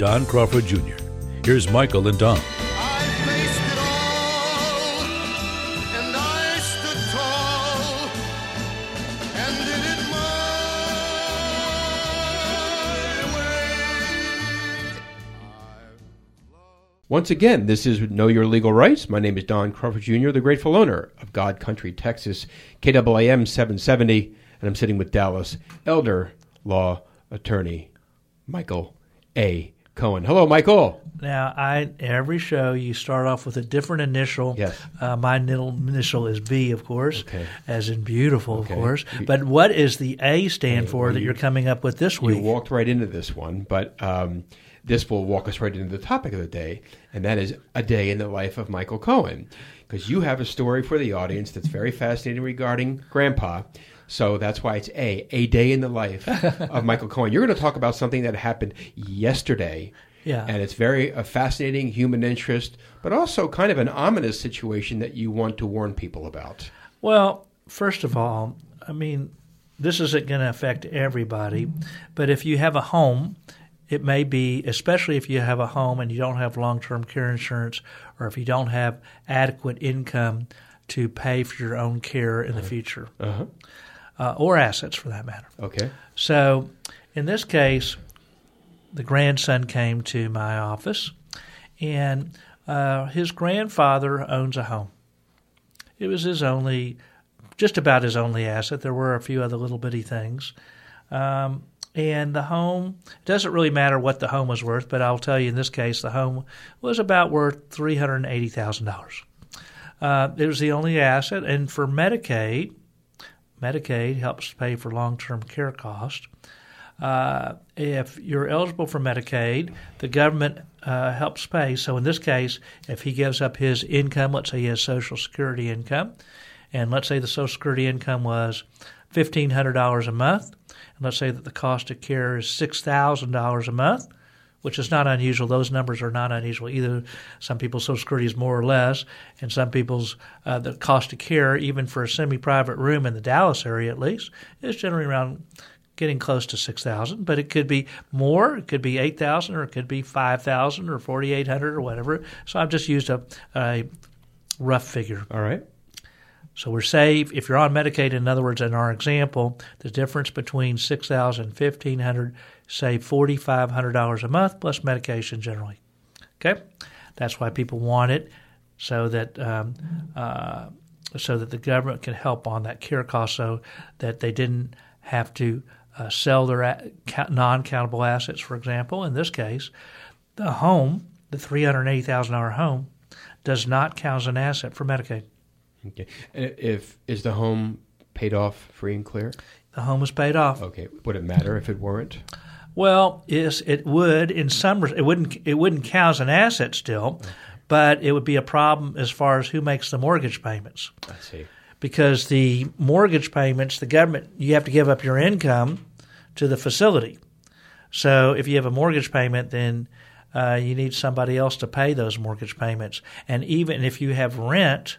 Don Crawford Jr. Here's Michael and Don. I faced it all, and I stood tall, and did it my way. Once again, this is Know Your Legal Rights. My name is Don Crawford Jr., the grateful owner of God Country, Texas, KAAM 770, and I'm sitting with Dallas elder law attorney Michael A. Cohen. Hello, Michael. Now, I every show you start off with a different initial. Yes. Uh, my initial is B, of course, Okay. as in beautiful, Okay. of course. But what is the A stand for well, that you- you're coming up with this You week? walked right into this one, but um, this will walk us right into the topic of the day, and that is a day in the life of Michael Cohen. Because you have a story for the audience that's very fascinating regarding Grandpa. So that's why it's A, a day in the life of Michael Cohen. You're going to talk about something that happened yesterday. Yeah. And it's very a fascinating human interest, but also kind of an ominous situation that you want to warn people about. Well, first of all, I mean, this isn't going to affect everybody, but if you have a home, it may be, especially if you have a home and you don't have long term care insurance or if you don't have adequate income to pay for your own care in the future, Uh-huh. Uh, or assets for that matter. Okay. So, in this case, the grandson came to my office, and uh, his grandfather owns a home. It was his only, just about his only asset. There were a few other little bitty things. Um, and the home, it doesn't really matter what the home was worth, but I'll tell you in this case, the home was about worth $380,000. Uh, it was the only asset, and for Medicaid, Medicaid helps pay for long term care costs. Uh, if you're eligible for Medicaid, the government uh, helps pay. So in this case, if he gives up his income, let's say he has Social Security income, and let's say the Social Security income was fifteen hundred dollars a month, and let's say that the cost of care is six thousand dollars a month, which is not unusual. Those numbers are not unusual either. Some people's Social Security is more or less, and some people's uh, the cost of care, even for a semi-private room in the Dallas area at least, is generally around getting close to six thousand. But it could be more. It could be eight thousand, or it could be five thousand, or forty-eight hundred, or whatever. So I've just used a, a rough figure. All right. So we're safe if you're on Medicaid. In other words, in our example, the difference between six thousand, fifteen hundred save $4,500 a month plus medication generally. Okay, that's why people want it, so that um, uh, so that the government can help on that care cost, so that they didn't have to uh, sell their non-countable assets. For example, in this case, the home, the three hundred eighty thousand dollar home, does not count as an asset for Medicaid. Okay, if is the home paid off free and clear? The home was paid off. Okay, would it matter if it weren't? Well, yes, it would in some. It wouldn't. It wouldn't count as an asset still, but it would be a problem as far as who makes the mortgage payments, I see. because the mortgage payments, the government, you have to give up your income to the facility. So if you have a mortgage payment, then uh, you need somebody else to pay those mortgage payments. And even if you have rent,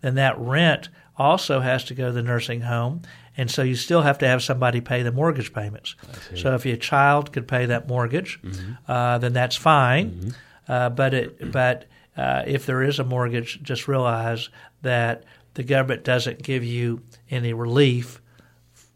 then that rent also has to go to the nursing home. And so you still have to have somebody pay the mortgage payments. So if your child could pay that mortgage, uh, then that's fine. Uh, but it, but uh, if there is a mortgage, just realize that the government doesn't give you any relief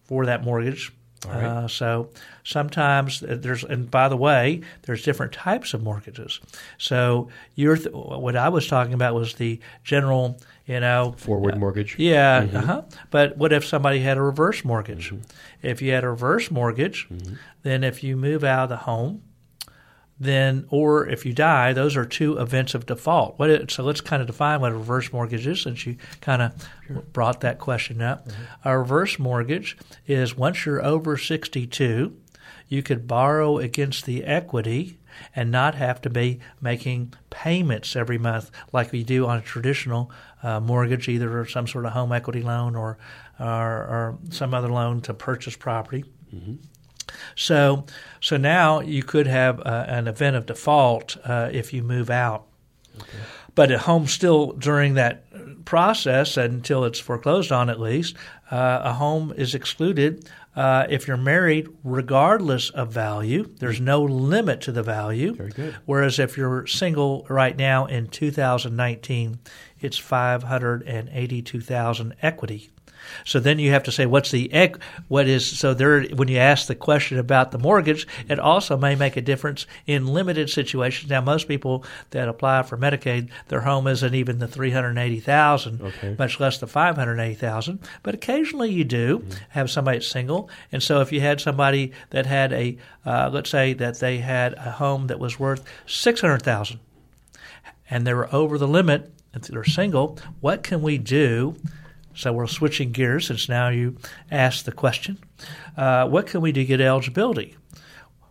for that mortgage. right. Uh, so sometimes there's, and by the way, there's different types of mortgages. So you're th- what I was talking about was the general, you know, Forward mortgage. yeah, mm-hmm. uh-huh. But what if somebody had a reverse mortgage? Mm-hmm. If you had a reverse mortgage, mm-hmm. then if you move out of the home, then or if you die, those are two events of default. What it, so let's kind of define what a reverse mortgage is, since you kind of brought that question up. A reverse mortgage is once you're over 62, you could borrow against the equity and not have to be making payments every month like we do on a traditional uh, mortgage, either or some sort of home equity loan or, or, or some other loan to purchase property. So, so now you could have uh, an event of default uh, if you move out. But at home, still during that process until it's foreclosed on, at least, uh, a home is excluded uh, if you're married, regardless of value. There's no limit to the value. Very good. Whereas if you're single right now in 2019, it's 582,000 equity. So then you have to say what's the ec- what is so there when you ask the question about the mortgage, it also may make a difference in limited situations. Now most people that apply for Medicaid, their home isn't even the three hundred eighty thousand, Okay. much less the five hundred eighty thousand. But occasionally you do have somebody that's single, and so if you had somebody that had a uh, let's say that they had a home that was worth six hundred thousand and they were over the limit if they're single, what can we do? So we're switching gears since now you asked the question. Uh, what can we do to get eligibility?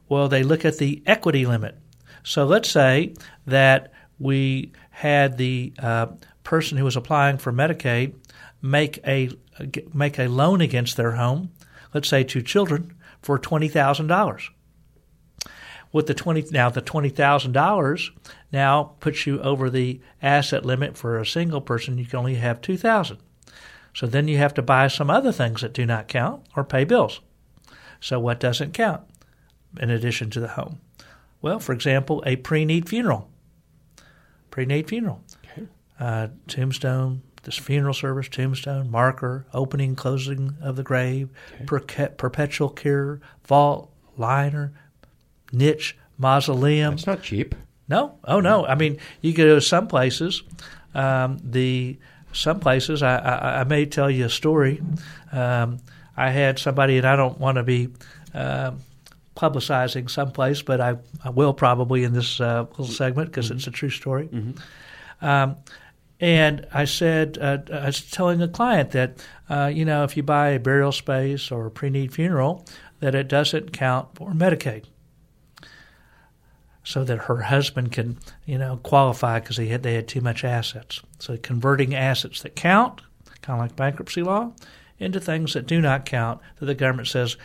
Well, they look at the equity limit. So let's say that we had the uh, person who was applying for Medicaid make a make a loan against their home, let's say two children, for twenty thousand dollars with the twenty now the twenty thousand dollars now puts you over the asset limit for a single person. You can only have two thousand. So then you have to buy some other things that do not count or pay bills. So what doesn't count in addition to the home? Well, for example, a pre-need funeral. Pre-need funeral. Uh, tombstone, this funeral service, tombstone, marker, opening, closing of the grave, perca- perpetual care, vault, liner, niche, mausoleum. It's not cheap. No, oh no. I mean, you go to some places. Um, the some places, I, I, I may tell you a story. Um, I had somebody, and I don't want to be um publicizing someplace, but I, I will probably in this uh, little segment because it's a true story. Um, and I said, uh, I was telling a client that, uh, you know, if you buy a burial space or a pre-need funeral, that it doesn't count for Medicaid so that her husband can, you know, qualify because had they had too much assets. So converting assets that count, kind of like bankruptcy law, into things that do not count that the government says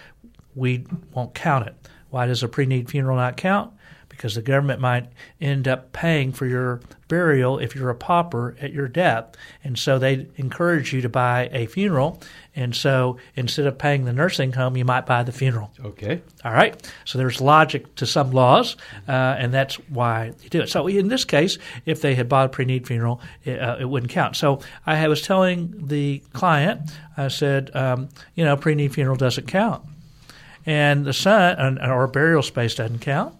we won't count it. Why does a pre-need funeral not count? Because the government might end up paying for your burial if you're a pauper at your death, and so they encourage you to buy a funeral. And so instead of paying the nursing home, you might buy the funeral. Okay. All right. So there's logic to some laws, uh, and that's why you do it. So in this case, if they had bought a pre-need funeral, it, uh, it wouldn't count. So I was telling the client, I said, um, you know, pre-need funeral doesn't count, and the son or burial space doesn't count,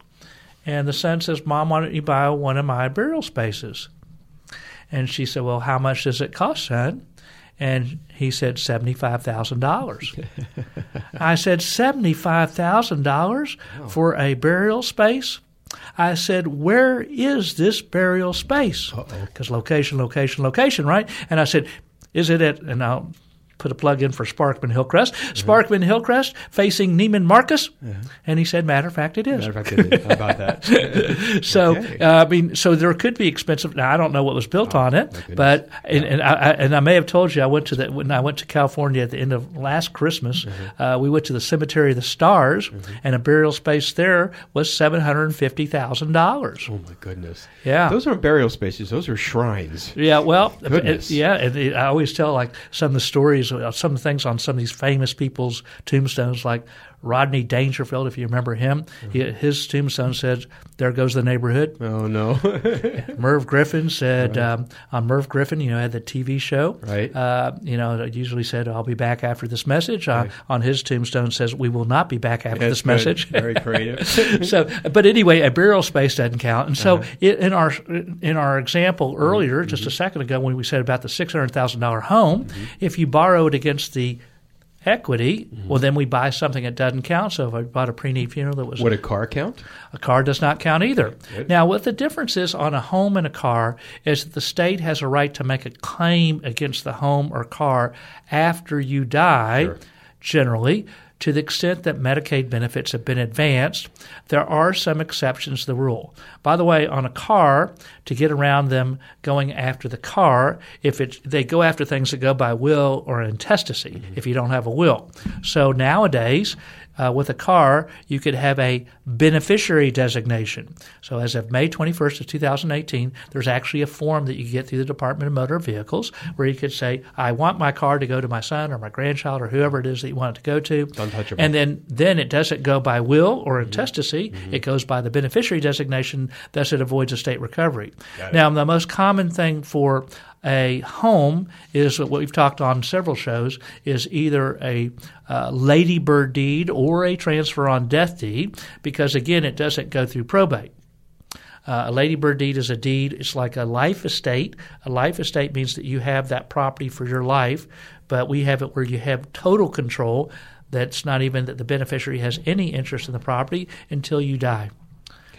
and the son says, "Mom, why don't you buy one of my burial spaces?" And she said, "Well, how much does it cost, son?" And he said seventy-five thousand dollars. I said seventy-five thousand dollars for a burial space. I said, "Where is this burial space?" Because location, location, location, right? And I said, "Is it at?" And I'll put a plug in for Sparkman Hillcrest. Sparkman Hillcrest facing Neiman Marcus, and he said, "Matter of fact, it is." Matter of fact, it is. About that? So Okay. uh, I mean, so there could be expensive. Now I don't know what was built on it, but and, and I, and I may have told you I went to the when I went to California at the end of last Christmas. Uh, we went to the Cemetery of the Stars, and a burial space there was seven hundred and fifty thousand dollars. Oh my goodness. Yeah. Those aren't burial spaces. Those are shrines. Yeah, well, it- yeah, and I always tell like some of the stories, uh, some things on some of these famous people's tombstones, like Rodney Dangerfield, if you remember him. He, his tombstone said, "There goes the neighborhood." Oh no. Merv Griffin said um, on Merv Griffin, you know, had the TV show. Right. Uh, you know, usually said, "I'll be back after this message." Uh, On his tombstone says, "We will not be back after That's this message." good. Very creative. so, but anyway, a burial space doesn't count. And so, it, in our in our example earlier, just a second ago, when we said about the six hundred thousand dollar home, if you borrow it against the equity, mm-hmm. well, then we buy something that doesn't count. So, if I bought a pre-need funeral that was Would a car count? a car does not count either. Good. Now, what the difference is on a home and a car is that the state has a right to make a claim against the home or car after you die, Sure. generally, to the extent that Medicaid benefits have been advanced, there are some exceptions to the rule. By the way, on a car, to get around them going after the car, if it they go after things that go by will or intestacy, mm-hmm. if you don't have a will. So nowadays, uh, with a car, you could have a beneficiary designation. So as of May 21st of 2018, there's actually a form that you get through the Department of Motor Vehicles where you could say, I want my car to go to my son or my grandchild or whoever it is that you want it to go to. Untouchable. And then, then it doesn't go by will or intestacy. It goes by the beneficiary designation, thus it avoids estate recovery. Now, the most common thing for a home is what we've talked on several shows is either a uh, ladybird deed or a transfer on death deed because again it doesn't go through probate uh, a ladybird deed is a deed. It's like a life estate. A life estate means that you have that property for your life, but we have it where you have total control. That's not even that the beneficiary has any interest in the property until you die.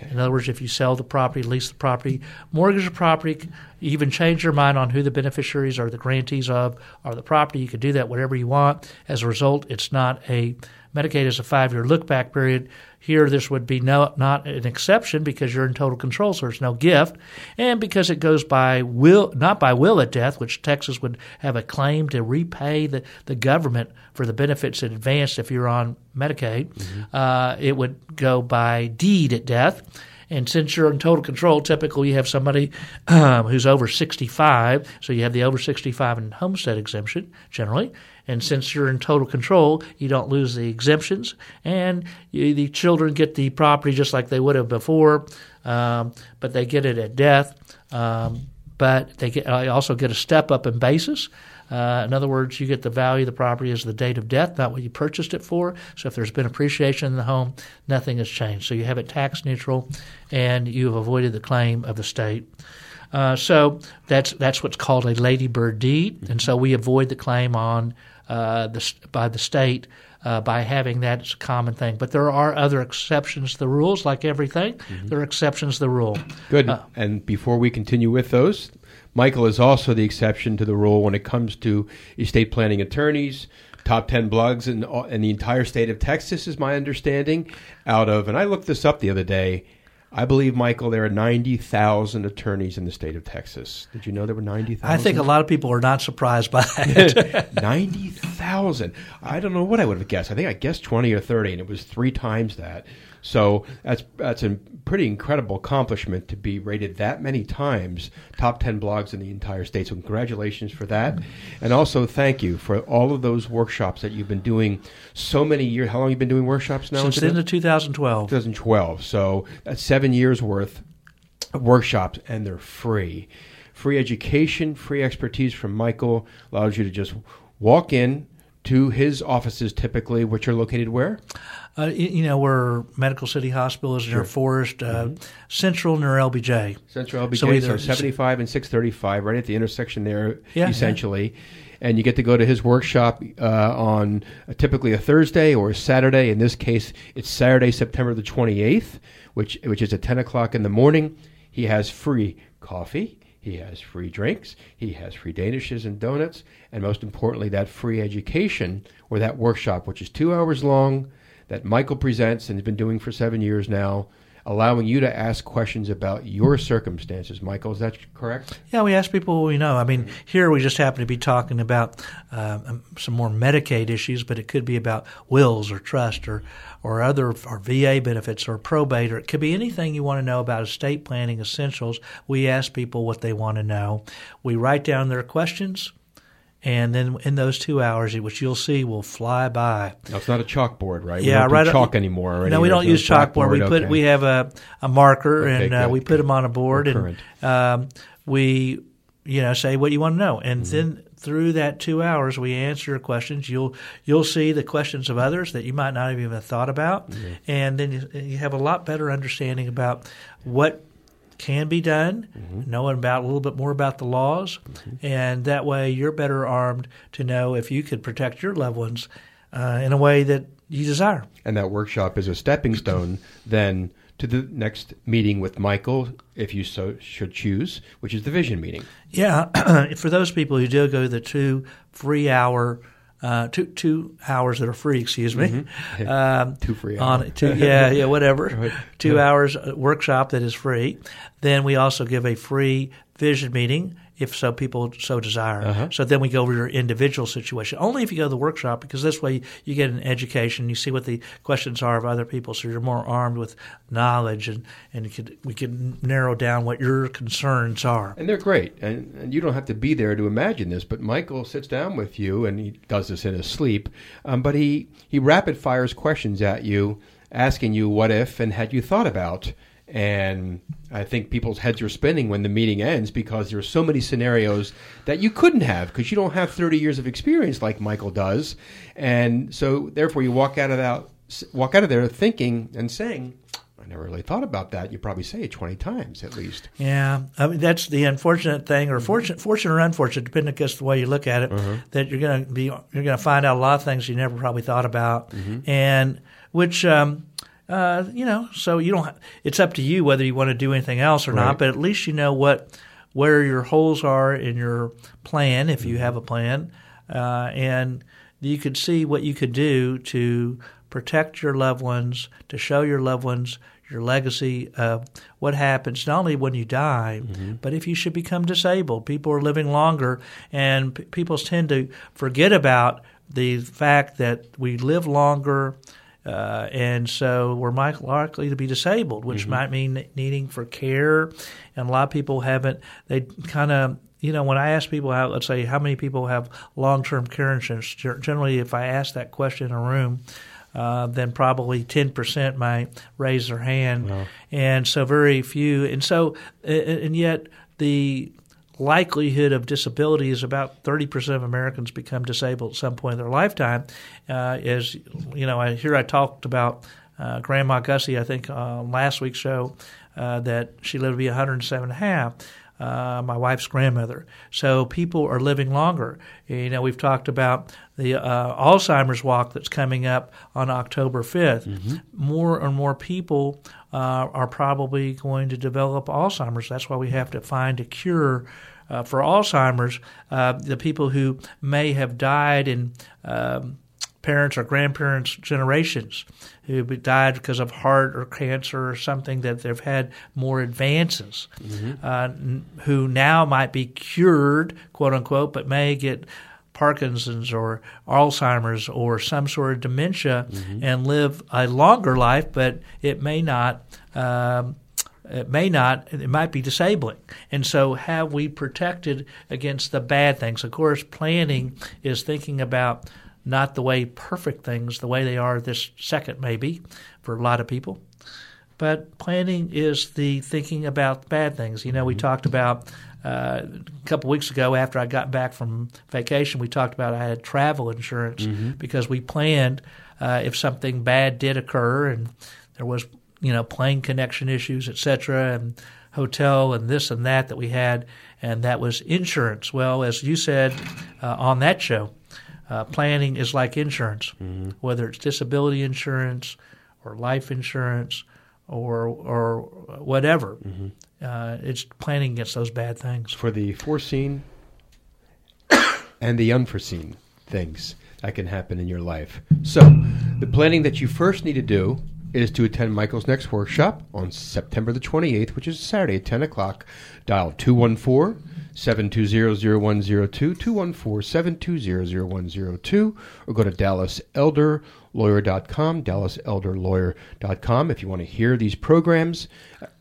In other words, if you sell the property, lease the property, mortgage the property, even change your mind on who the beneficiaries or the grantees of are the property. You can do that whatever you want. As a result, it's not a Medicaid is a five year look back period. Here, this would be no, not an exception because you're in total control, so there's no gift, and because it goes by will, not by will at death, which Texas would have a claim to repay the, the government for the benefits in advance if you're on Medicaid. Uh, it would go by deed at death. And since you're in total control, typically you have somebody um, who's over 65, so you have the over 65 and homestead exemption generally. And since you're in total control, you don't lose the exemptions, and you, the children get the property just like they would have before, um, but they get it at death. Um, but they get, I also get a step up in basis. Uh, in other words, you get the value of the property as the date of death, not what you purchased it for. So if there's been appreciation in the home, nothing has changed. So you have it tax neutral, and you've avoided the claim of the state. Uh, so that's that's what's called a ladybird deed, and so we avoid the claim on uh, the, by the state uh, by having that. It's a common thing, but there are other exceptions to the rules, like everything. There are exceptions to the rule. Good. Uh, and before we continue with those, Michael is also the exception to the rule when it comes to estate planning attorneys. Top 10 blogs in, in the entire state of Texas, is my understanding. Out of, and I looked this up the other day, I believe, Michael, there are 90,000 attorneys in the state of Texas. Did you know there were 90,000? I think a lot of people are not surprised by that. 90,000. I don't know what I would have guessed. I think I guessed 20 or 30, and it was three times that. So that's that's a pretty incredible accomplishment to be rated that many times top 10 blogs in the entire state. So congratulations for that. And also thank you for all of those workshops that you've been doing so many years. How long have you been doing workshops now? Since the end of 2012. 2012. So that's seven years worth of workshops, and they're free. Free education, free expertise from Michael allows you to just walk in to his offices, typically, which are located where? Uh, you know, where Medical City Hospital is near Forest, uh, Central near LBJ. Central LBJ, So so, either- 75 and 635, right at the intersection there, Yeah, essentially. And you get to go to his workshop uh, on typically a Thursday or a Saturday. In this case, it's Saturday, September the 28th, which which is at 10 o'clock in the morning. He has free coffee. He has free drinks. He has free danishes and donuts, and most importantly, that free education or that workshop, which is two hours long, that Michael presents and has been doing for seven years now, allowing you to ask questions about your circumstances. Michael, is that correct? Yeah, we ask people we know. I mean, here we just happen to be talking about uh, um, some more Medicaid issues, but it could be about wills or trust or or other or VA benefits or probate, or it could be anything you want to know about estate planning essentials. We ask people what they want to know. We write down their questions. And then in those two hours, which you'll see will fly by, No, it's not a chalkboard, right? Yeah, we don't right. do chalk anymore. Or No, we don't use chalkboard. We put okay. we have a, a marker Okay, and uh, we put them on a board and um, we you know say what you want to know and Mm-hmm. then through that two hours we answer your questions. You'll you'll see the questions of others that you might not have even thought about, Mm-hmm. and then you, you have a lot better understanding about what can be done, Mm-hmm. knowing about a little bit more about the laws, and that way you're better armed to know if you could protect your loved ones uh, in a way that you desire. and that workshop is a stepping stone then to the next meeting with Michael, if you so should choose, which is the vision meeting. Yeah, for those people who do go to the two free hour uh, two two hours that are free. Excuse me. Um, Two free on two, yeah, yeah, whatever. Right. Two hours uh, workshop that is free. Then we also give a free vision meeting if so people so desire. Uh-huh. So then we go over your individual situation. Only if you go to the workshop because this way you get an education. You see what the questions are of other people, so you're more armed with knowledge, and and could, we can narrow down what your concerns are. And they're great. And, and you don't have to be there to imagine this, but Michael sits down with you, and he does this in his sleep. Um, but he, he rapid fires questions at you, asking you what if and had you thought about. And I think people's heads are spinning when the meeting ends because there are so many scenarios that you couldn't have because you don't have 30 years of experience like Michael does. And so, therefore, you walk out of that, walk out of there thinking and saying, I never really thought about that. You probably say it 20 times at least. Yeah, I mean that's the unfortunate thing, or fortunate, fortunate or unfortunate, depending on the way you look at it. That you're going to be, you're going to find out a lot of things you never probably thought about, and which, um, uh, you know, so you don't. It's up to you whether you want to do anything else or Right. not. But at least you know what where your holes are in your plan, if you have a plan, uh, and you could see what you could do to protect your loved ones, to show your loved ones your legacy of what happens not only when you die, but if you should become disabled. People are living longer, and p- people tend to forget about the fact that we live longer. Uh, and so we're likely to be disabled, which might mean needing for care. And a lot of people haven't. They kind of, you know, when I ask people how, let's say, how many people have long-term care insurance? Generally, if I ask that question in a room, uh, then probably 10% might raise their hand. And so very few. And so, and yet the likelihood of disability is about 30% of Americans become disabled at some point in their lifetime. Uh, as, you know, I, here I talked about uh, Grandma Gussie, I think, uh, last week's show, uh, that she lived to be 107 and a half uh, my wife's grandmother. So people are living longer. You know, we've talked about the uh, Alzheimer's walk that's coming up on October 5th. More and more people uh, are probably going to develop Alzheimer's. That's why we have to find a cure. Uh, for Alzheimer's, uh, the people who may have died in um, parents or grandparents' generations who died because of heart or cancer or something that they've had more advances, uh, n- who now might be cured, quote unquote, but may get Parkinson's or Alzheimer's or some sort of dementia and live a longer life, but it may not. Um, it may not, it might be disabling. And so, have we protected against the bad things? Of course, planning is thinking about not the way perfect things, the way they are this second, maybe, for a lot of people. But planning is the thinking about bad things. You know, we talked about uh, a couple weeks ago after I got back from vacation, we talked about I had travel insurance because we planned uh, if something bad did occur and there was, you know, plane connection issues, et cetera, and hotel and this and that that we had, and that was insurance. Well, as you said uh, on that show, uh, planning is like insurance, whether it's disability insurance or life insurance or or whatever. Uh, it's planning against those bad things. for the foreseen and the unforeseen things that can happen in your life. So, the planning that you first need to do is to attend Michael's next workshop on September the 28th, which is Saturday at 10 o'clock. Dial 214 720 0102, 214 720 0102, or go to DallasElderLawyer.com, DallasElderLawyer.com. If you want to hear these programs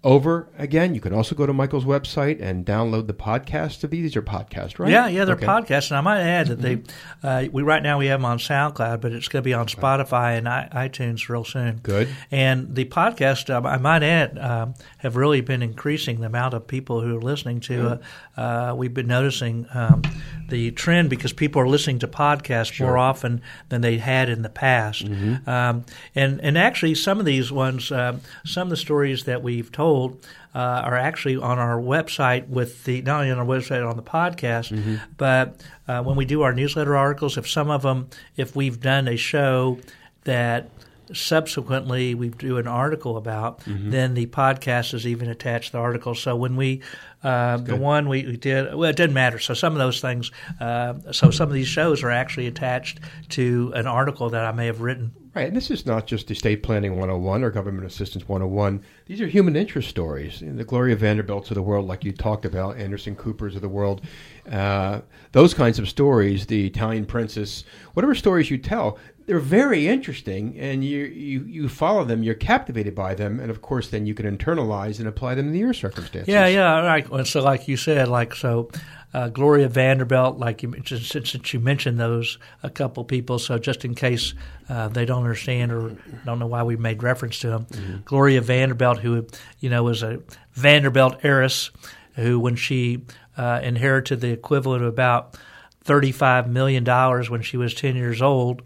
over again, you can also go to Michael's website and download the podcast of these. These are podcasts, right? Yeah, yeah, they're Okay. podcasts, and I might add that they uh, we right now we have them on SoundCloud, but it's going to be on Spotify and I, iTunes real soon. Good. And the podcast, um, I might add, um, have really been increasing the amount of people who are listening to. Uh, uh, we've been noticing um, the trend because people are listening to podcasts more often than they had in the past. Um, and and actually, some of these ones, um some of the stories that we've told. Uh, are actually on our website with the not only on our website on the podcast, but uh, when we do our newsletter articles, if some of them, if we've done a show that subsequently we do an article about, Mm-hmm. then the podcast is even attached to the article. So when we, uh, the one we, we did, well, it didn't matter. So some of those things, uh, so some of these shows are actually attached to an article that I may have written. Right, and this is not just estate planning 101 or government assistance 101. These are human interest stories. The Gloria Vanderbilts of the world, like you talked about, Anderson Coopers of the world, uh, those kinds of stories, the Italian princess, whatever stories you tell, they're very interesting, and you, you, you follow them, you're captivated by them, and of course, then you can internalize and apply them to your circumstances. Yeah, yeah, right. Well, So, like you said, like so, uh, Gloria Vanderbilt, like you since, since you mentioned those a couple people, so just in case uh, they don't understand or don't know why we made reference to them, Gloria Vanderbilt, who you know was a Vanderbilt heiress, who when she uh, inherited the equivalent of about thirty-five million dollars when she was ten years old,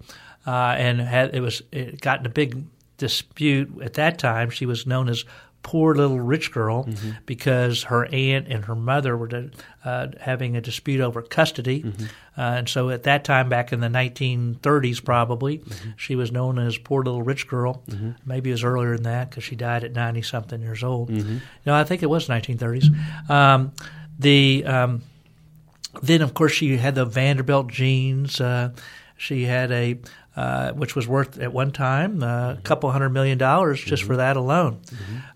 uh, and had it was it got in a big dispute at that time. She was known as poor little rich girl because her aunt and her mother were uh, having a dispute over custody, uh, and so at that time, back in the 1930s, probably she was known as poor little rich girl. Maybe it was earlier than that because she died at 90 something years old. No, I think it was 1930s. Um, the um, then, of course, she had the Vanderbilt jeans. Uh, she had a, uh, which was worth at one time uh, a couple hundred million dollars just for that alone.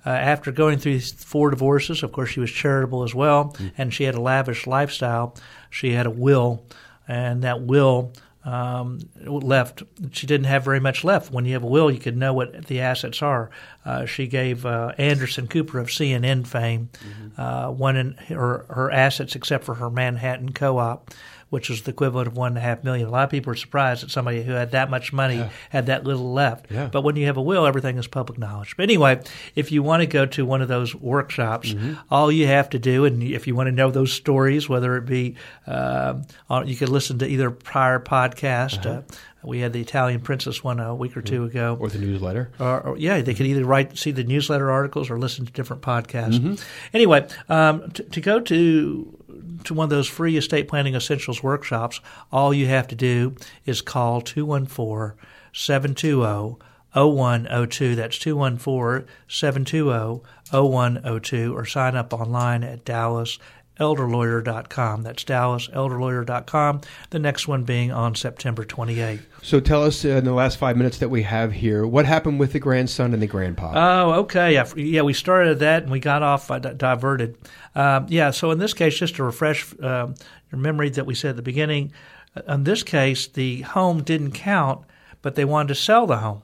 Uh, after going through four divorces, of course, she was charitable as well, and she had a lavish lifestyle. She had a will, and that will um, left. She didn't have very much left. When you have a will, you could know what the assets are. Uh, she gave uh, Anderson Cooper of CNN fame uh, one in her her assets, except for her Manhattan Co-op, which was the equivalent of one and a half million. A lot of people are surprised that somebody who had that much money had that little left. Yeah. But when you have a will, everything is public knowledge. But anyway, if you want to go to one of those workshops, all you have to do, and if you want to know those stories, whether it be um on, you could listen to either prior podcast. uh we had the Italian Princess one a week or two ago. Or the newsletter. Or, or- yeah, they could either write, see the newsletter articles, or listen to different podcasts. Anyway, um, to, to go to to one of those free estate planning essentials workshops, all you have to do is call 214 720 0102. That's 214 720 0102, or sign up online at Dallas elderlawyer.com. That's dallaselderlawyer.com. The next one being on September 28th. So tell us uh, in the last five minutes that we have here, what happened with the grandson and the grandpa? Oh, okay. Yeah, yeah, we started that and we got off uh, diverted. Um, yeah, so in this case, just to refresh um, your memory that we said at the beginning, uh, in this case, the home didn't count, but they wanted to sell the home.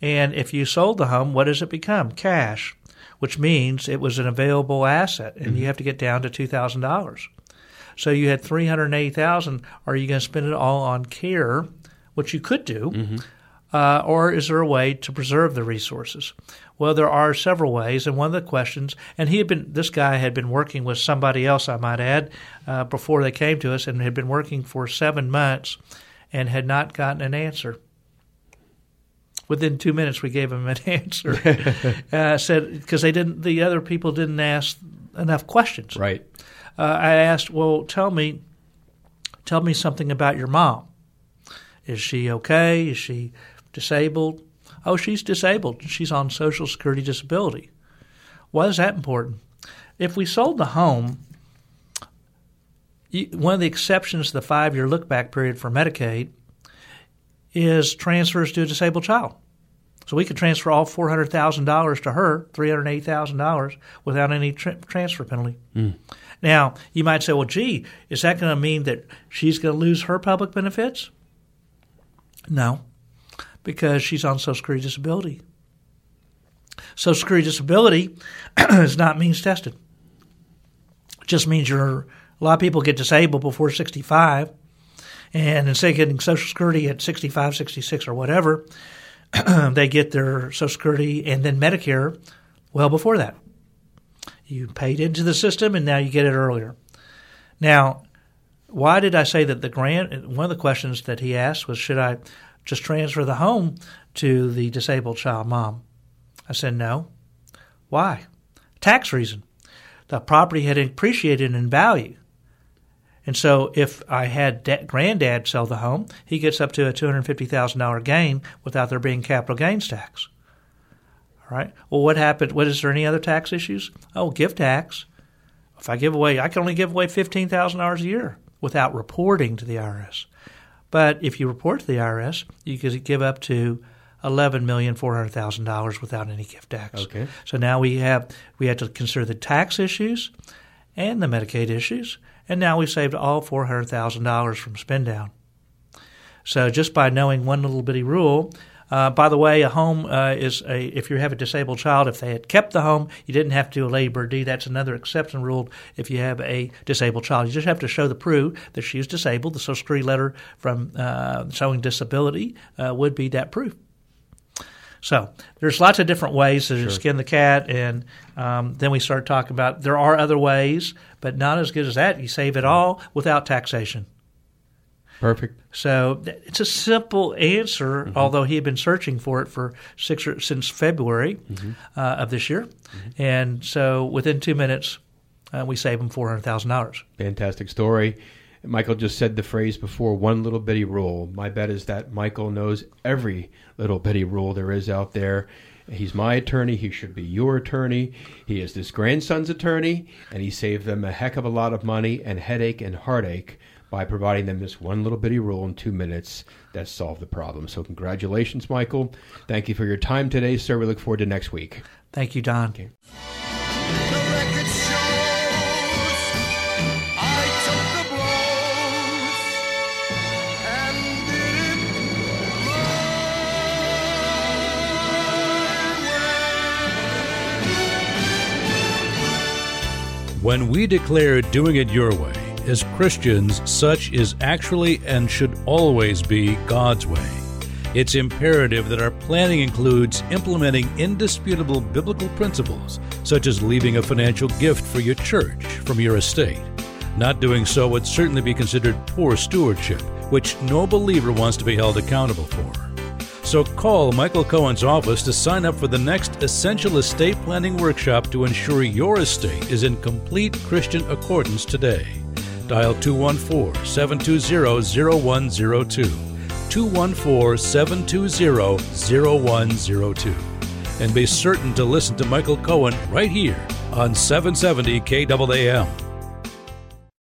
And if you sold the home, what does it become? Cash, which means it was an available asset, and you have to get down to two thousand dollars. So you had three hundred eighty thousand. Are you going to spend it all on care, which you could do, uh, or is there a way to preserve the resources? Well, there are several ways, and one of the questions, and he had been, this guy had been working with somebody else, I might add, uh, before they came to us, and had been working for seven months, and had not gotten an answer. Within two minutes, we gave him an answer. uh, said because they didn't, the other people didn't ask enough questions right. uh, I asked, "Well, tell me, tell me something about your mom. Is she okay? Is she disabled? Oh, she's disabled. She's on Social Security disability. Why is that important? If we sold the home, one of the exceptions to the five-year look-back period for Medicaid is transfers to a disabled child. So we could transfer all four hundred thousand dollars to her, three hundred eighty thousand dollars, without any tra- transfer penalty. Hmm. Now you might say, "Well, gee, is that going to mean that she's going to lose her public benefits?" No, because she's on Social Security disability. Social Security disability is not means tested. It just means you're. A lot of people get disabled before sixty-five, and instead of getting Social Security at 65, 66, or whatever, they get their Social Security and then Medicare well before that. You paid into the system and now you get it earlier. Now, why did I say that the grant? One of the questions that he asked was, should I just transfer the home to the disabled child mom? I said no. Why? Tax reason. The property had appreciated in value. And so if I had da- granddad sell the home, he gets up to a $250,000 gain without there being capital gains tax. All right. Well, what happened? What is there any other tax issues? Oh, gift tax. If I give away, I can only give away $15,000 a year without reporting to the IRS. But if you report to the IRS, you could give up to eleven million four hundred thousand dollars without any gift tax. Okay. So now we have we have to consider the tax issues and the Medicaid issues, and now we saved all four hundred thousand dollars from spend down. So just by knowing one little bitty rule. Uh, by the way, a home uh, is a if you have a disabled child. If they had kept the home, you didn't have to do a ladybird deed. That's another exception rule. If you have a disabled child, you just have to show the proof that she's disabled. The Social Security letter from uh, showing disability uh, would be that proof. So there's lots of different ways to skin the cat, and um, then we start talking about there are other ways, but not as good as that. You save it all without taxation. Perfect. So it's a simple answer, although he had been searching for it for six or, since February uh, of this year, and so within two minutes, uh, we save him four hundred thousand dollars. Fantastic story. Michael just said the phrase before one little bitty rule. My bet is that Michael knows every little bitty rule there is out there. He's my attorney. He should be your attorney. He is this grandson's attorney, and he saved them a heck of a lot of money and headache and heartache by providing them this one little bitty rule in two minutes that solved the problem. So, congratulations, Michael. Thank you for your time today, sir. We look forward to next week. Thank you, Don. The When we declare doing it your way, as Christians, such is actually and should always be God's way. It's imperative that our planning includes implementing indisputable biblical principles, such as leaving a financial gift for your church from your estate. Not doing so would certainly be considered poor stewardship, which no believer wants to be held accountable for. So call Michael Cohen's office to sign up for the next Essential Estate Planning Workshop to ensure your estate is in complete Christian accordance today. Dial 214 720 0102. 214 720 0102. And be certain to listen to Michael Cohen right here on 770 KAAM.